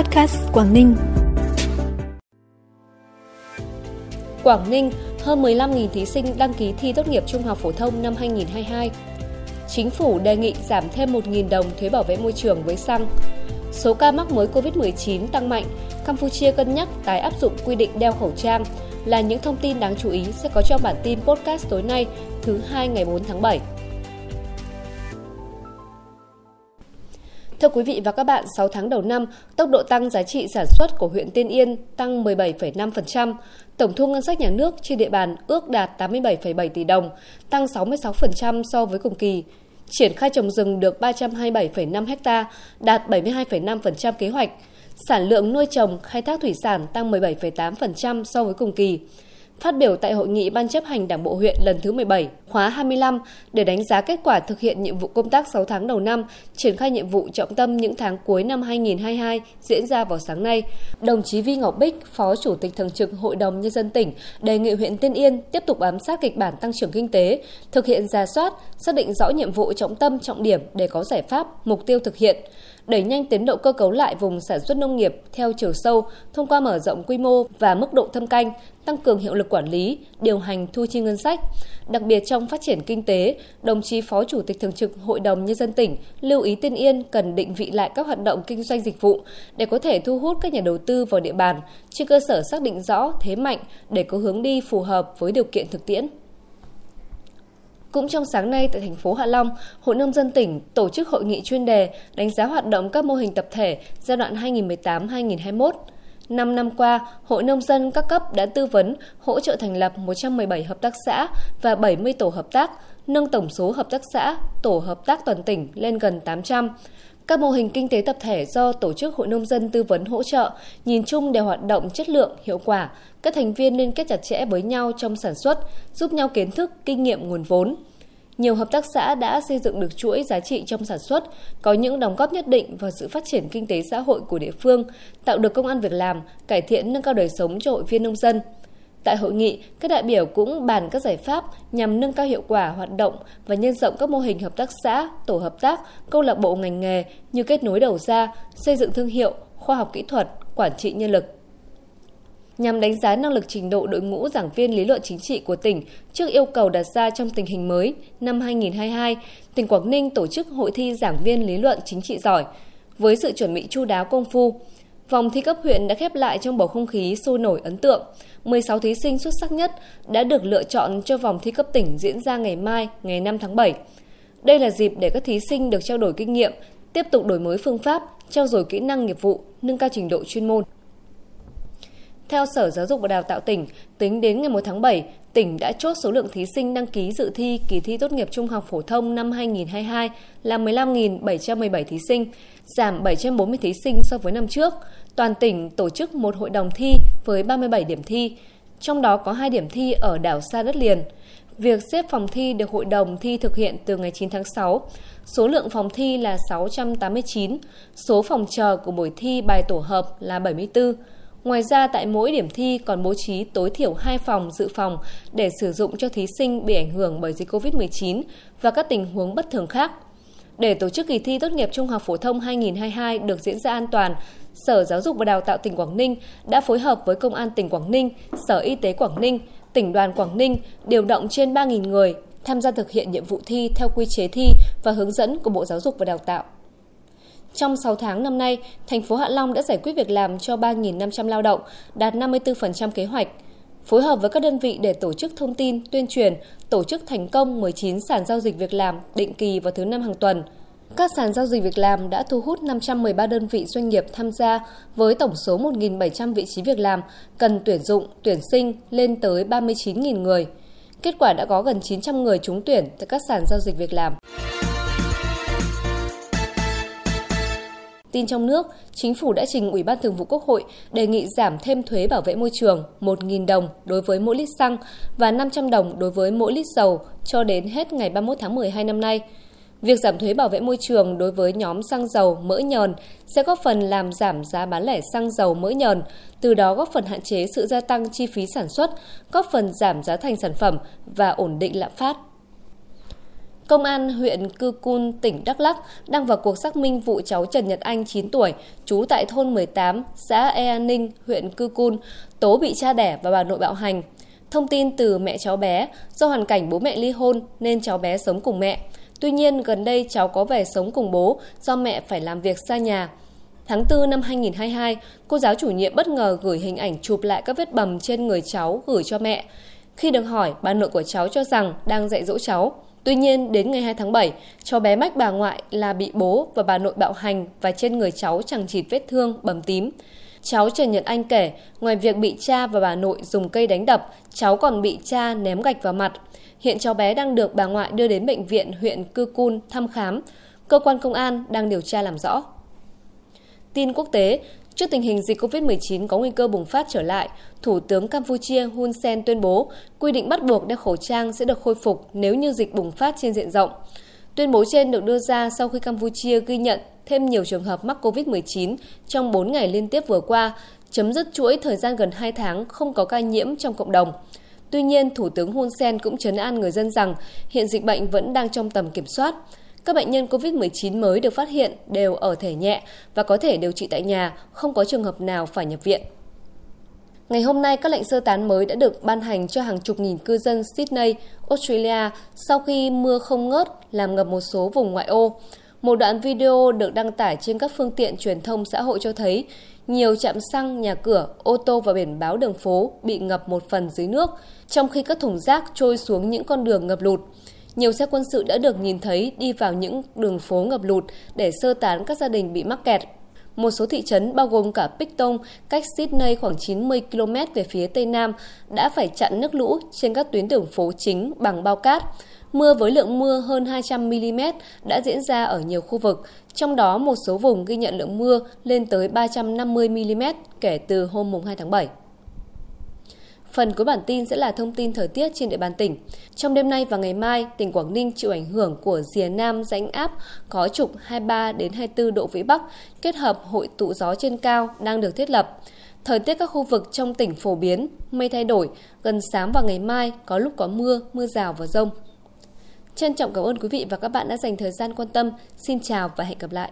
Podcast Quảng Ninh. Quảng Ninh, hơn 15.000 thí sinh đăng ký thi tốt nghiệp trung học phổ thông năm 2022. Chính phủ đề nghị giảm thêm 1.000 đồng thuế bảo vệ môi trường với xăng. Số ca mắc mới COVID-19 tăng mạnh, Campuchia cân nhắc tái áp dụng quy định đeo khẩu trang là những thông tin đáng chú ý sẽ có trong bản tin podcast tối nay, thứ hai ngày 4 tháng 7. Thưa quý vị và các bạn, 6 tháng đầu năm, tốc độ tăng giá trị sản xuất của huyện Tiên Yên tăng 17,5%, tổng thu ngân sách nhà nước trên địa bàn ước đạt 87,7 tỷ đồng, tăng 66% so với cùng kỳ. Triển khai trồng rừng được 327,5 ha, đạt 72,5% kế hoạch. Sản lượng nuôi trồng, khai thác thủy sản tăng 17,8% so với cùng kỳ. Phát biểu tại hội nghị Ban chấp hành Đảng bộ huyện lần thứ 17, khóa 25 để đánh giá kết quả thực hiện nhiệm vụ công tác 6 tháng đầu năm, triển khai nhiệm vụ trọng tâm những tháng cuối năm 2022 diễn ra vào sáng nay, đồng chí Vi Ngọc Bích, Phó Chủ tịch Thường trực Hội đồng Nhân dân tỉnh, đề nghị huyện Tiên Yên tiếp tục bám sát kịch bản tăng trưởng kinh tế, thực hiện ra soát, xác định rõ nhiệm vụ trọng tâm trọng điểm để có giải pháp, mục tiêu thực hiện đẩy nhanh tiến độ cơ cấu lại vùng sản xuất nông nghiệp theo chiều sâu thông qua mở rộng quy mô và mức độ thâm canh, tăng cường hiệu lực quản lý, điều hành thu chi ngân sách. Đặc biệt trong phát triển kinh tế, đồng chí Phó Chủ tịch Thường trực Hội đồng Nhân dân tỉnh lưu ý Tiên Yên cần định vị lại các hoạt động kinh doanh dịch vụ để có thể thu hút các nhà đầu tư vào địa bàn, trên cơ sở xác định rõ thế mạnh để có hướng đi phù hợp với điều kiện thực tiễn. Cũng trong sáng nay tại thành phố Hạ Long, Hội nông dân tỉnh tổ chức hội nghị chuyên đề đánh giá hoạt động các mô hình tập thể giai đoạn 2018-2021. Năm năm qua, Hội Nông dân các cấp đã tư vấn, hỗ trợ thành lập 117 hợp tác xã và 70 tổ hợp tác, nâng tổng số hợp tác xã, tổ hợp tác toàn tỉnh lên gần 800. Các mô hình kinh tế tập thể do Tổ chức Hội Nông dân tư vấn hỗ trợ, nhìn chung đều hoạt động chất lượng, hiệu quả. Các thành viên liên kết chặt chẽ với nhau trong sản xuất, giúp nhau kiến thức, kinh nghiệm nguồn vốn. Nhiều hợp tác xã đã xây dựng được chuỗi giá trị trong sản xuất, có những đóng góp nhất định vào sự phát triển kinh tế xã hội của địa phương, tạo được công an việc làm, cải thiện nâng cao đời sống cho hội viên nông dân. Tại hội nghị, các đại biểu cũng bàn các giải pháp nhằm nâng cao hiệu quả hoạt động và nhân rộng các mô hình hợp tác xã, tổ hợp tác, câu lạc bộ ngành nghề như kết nối đầu ra, xây dựng thương hiệu, khoa học kỹ thuật, quản trị nhân lực nhằm đánh giá năng lực trình độ đội ngũ giảng viên lý luận chính trị của tỉnh trước yêu cầu đặt ra trong tình hình mới năm 2022, tỉnh Quảng Ninh tổ chức hội thi giảng viên lý luận chính trị giỏi với sự chuẩn bị chu đáo công phu. Vòng thi cấp huyện đã khép lại trong bầu không khí sôi nổi ấn tượng. 16 thí sinh xuất sắc nhất đã được lựa chọn cho vòng thi cấp tỉnh diễn ra ngày mai, ngày 5 tháng 7. Đây là dịp để các thí sinh được trao đổi kinh nghiệm, tiếp tục đổi mới phương pháp, trao dồi kỹ năng nghiệp vụ, nâng cao trình độ chuyên môn. Theo Sở Giáo dục và Đào tạo tỉnh, tính đến ngày 1 tháng 7, tỉnh đã chốt số lượng thí sinh đăng ký dự thi kỳ thi tốt nghiệp trung học phổ thông năm 2022 là 15.717 thí sinh, giảm 740 thí sinh so với năm trước. Toàn tỉnh tổ chức một hội đồng thi với 37 điểm thi, trong đó có 2 điểm thi ở đảo xa đất liền. Việc xếp phòng thi được hội đồng thi thực hiện từ ngày 9 tháng 6. Số lượng phòng thi là 689, số phòng chờ của buổi thi bài tổ hợp là 74. Ngoài ra, tại mỗi điểm thi còn bố trí tối thiểu 2 phòng dự phòng để sử dụng cho thí sinh bị ảnh hưởng bởi dịch COVID-19 và các tình huống bất thường khác. Để tổ chức kỳ thi tốt nghiệp trung học phổ thông 2022 được diễn ra an toàn, Sở Giáo dục và Đào tạo tỉnh Quảng Ninh đã phối hợp với Công an tỉnh Quảng Ninh, Sở Y tế Quảng Ninh, tỉnh đoàn Quảng Ninh điều động trên 3.000 người tham gia thực hiện nhiệm vụ thi theo quy chế thi và hướng dẫn của Bộ Giáo dục và Đào tạo. Trong 6 tháng năm nay, thành phố Hạ Long đã giải quyết việc làm cho 3.500 lao động, đạt 54% kế hoạch. Phối hợp với các đơn vị để tổ chức thông tin, tuyên truyền, tổ chức thành công 19 sàn giao dịch việc làm định kỳ vào thứ năm hàng tuần. Các sàn giao dịch việc làm đã thu hút 513 đơn vị doanh nghiệp tham gia với tổng số 1.700 vị trí việc làm cần tuyển dụng, tuyển sinh lên tới 39.000 người. Kết quả đã có gần 900 người trúng tuyển tại các sàn giao dịch việc làm. Tin trong nước, Chính phủ đã trình Ủy ban Thường vụ Quốc hội đề nghị giảm thêm thuế bảo vệ môi trường 1.000 đồng đối với mỗi lít xăng và 500 đồng đối với mỗi lít dầu cho đến hết ngày 31 tháng 12 năm nay. Việc giảm thuế bảo vệ môi trường đối với nhóm xăng dầu mỡ nhờn sẽ góp phần làm giảm giá bán lẻ xăng dầu mỡ nhờn, từ đó góp phần hạn chế sự gia tăng chi phí sản xuất, góp phần giảm giá thành sản phẩm và ổn định lạm phát. Công an huyện Cư Cun, tỉnh Đắk Lắk đang vào cuộc xác minh vụ cháu Trần Nhật Anh 9 tuổi, trú tại thôn 18, xã Ea Ninh, huyện Cư Cun, tố bị cha đẻ và bà nội bạo hành. Thông tin từ mẹ cháu bé, do hoàn cảnh bố mẹ ly hôn nên cháu bé sống cùng mẹ. Tuy nhiên, gần đây cháu có về sống cùng bố do mẹ phải làm việc xa nhà. Tháng 4 năm 2022, cô giáo chủ nhiệm bất ngờ gửi hình ảnh chụp lại các vết bầm trên người cháu gửi cho mẹ. Khi được hỏi, bà nội của cháu cho rằng đang dạy dỗ cháu. Tuy nhiên, đến ngày 2 tháng 7, cháu bé mách bà ngoại là bị bố và bà nội bạo hành và trên người cháu chẳng chịt vết thương, bầm tím. Cháu Trần Nhật Anh kể, ngoài việc bị cha và bà nội dùng cây đánh đập, cháu còn bị cha ném gạch vào mặt. Hiện cháu bé đang được bà ngoại đưa đến bệnh viện huyện Cư Cun thăm khám. Cơ quan công an đang điều tra làm rõ. Tin quốc tế, Trước tình hình dịch COVID-19 có nguy cơ bùng phát trở lại, Thủ tướng Campuchia Hun Sen tuyên bố quy định bắt buộc đeo khẩu trang sẽ được khôi phục nếu như dịch bùng phát trên diện rộng. Tuyên bố trên được đưa ra sau khi Campuchia ghi nhận thêm nhiều trường hợp mắc COVID-19 trong 4 ngày liên tiếp vừa qua, chấm dứt chuỗi thời gian gần 2 tháng không có ca nhiễm trong cộng đồng. Tuy nhiên, Thủ tướng Hun Sen cũng chấn an người dân rằng hiện dịch bệnh vẫn đang trong tầm kiểm soát. Các bệnh nhân COVID-19 mới được phát hiện đều ở thể nhẹ và có thể điều trị tại nhà, không có trường hợp nào phải nhập viện. Ngày hôm nay, các lệnh sơ tán mới đã được ban hành cho hàng chục nghìn cư dân Sydney, Australia sau khi mưa không ngớt làm ngập một số vùng ngoại ô. Một đoạn video được đăng tải trên các phương tiện truyền thông xã hội cho thấy nhiều trạm xăng, nhà cửa, ô tô và biển báo đường phố bị ngập một phần dưới nước, trong khi các thùng rác trôi xuống những con đường ngập lụt. Nhiều xe quân sự đã được nhìn thấy đi vào những đường phố ngập lụt để sơ tán các gia đình bị mắc kẹt. Một số thị trấn bao gồm cả Picton, cách Sydney khoảng 90 km về phía tây nam, đã phải chặn nước lũ trên các tuyến đường phố chính bằng bao cát. Mưa với lượng mưa hơn 200 mm đã diễn ra ở nhiều khu vực, trong đó một số vùng ghi nhận lượng mưa lên tới 350 mm kể từ hôm 2 tháng 7. Phần cuối bản tin sẽ là thông tin thời tiết trên địa bàn tỉnh. Trong đêm nay và ngày mai, tỉnh Quảng Ninh chịu ảnh hưởng của rìa nam rãnh áp có trục 23 đến 24 độ vĩ Bắc kết hợp hội tụ gió trên cao đang được thiết lập. Thời tiết các khu vực trong tỉnh phổ biến, mây thay đổi, gần sáng và ngày mai có lúc có mưa, mưa rào và rông. Trân trọng cảm ơn quý vị và các bạn đã dành thời gian quan tâm. Xin chào và hẹn gặp lại.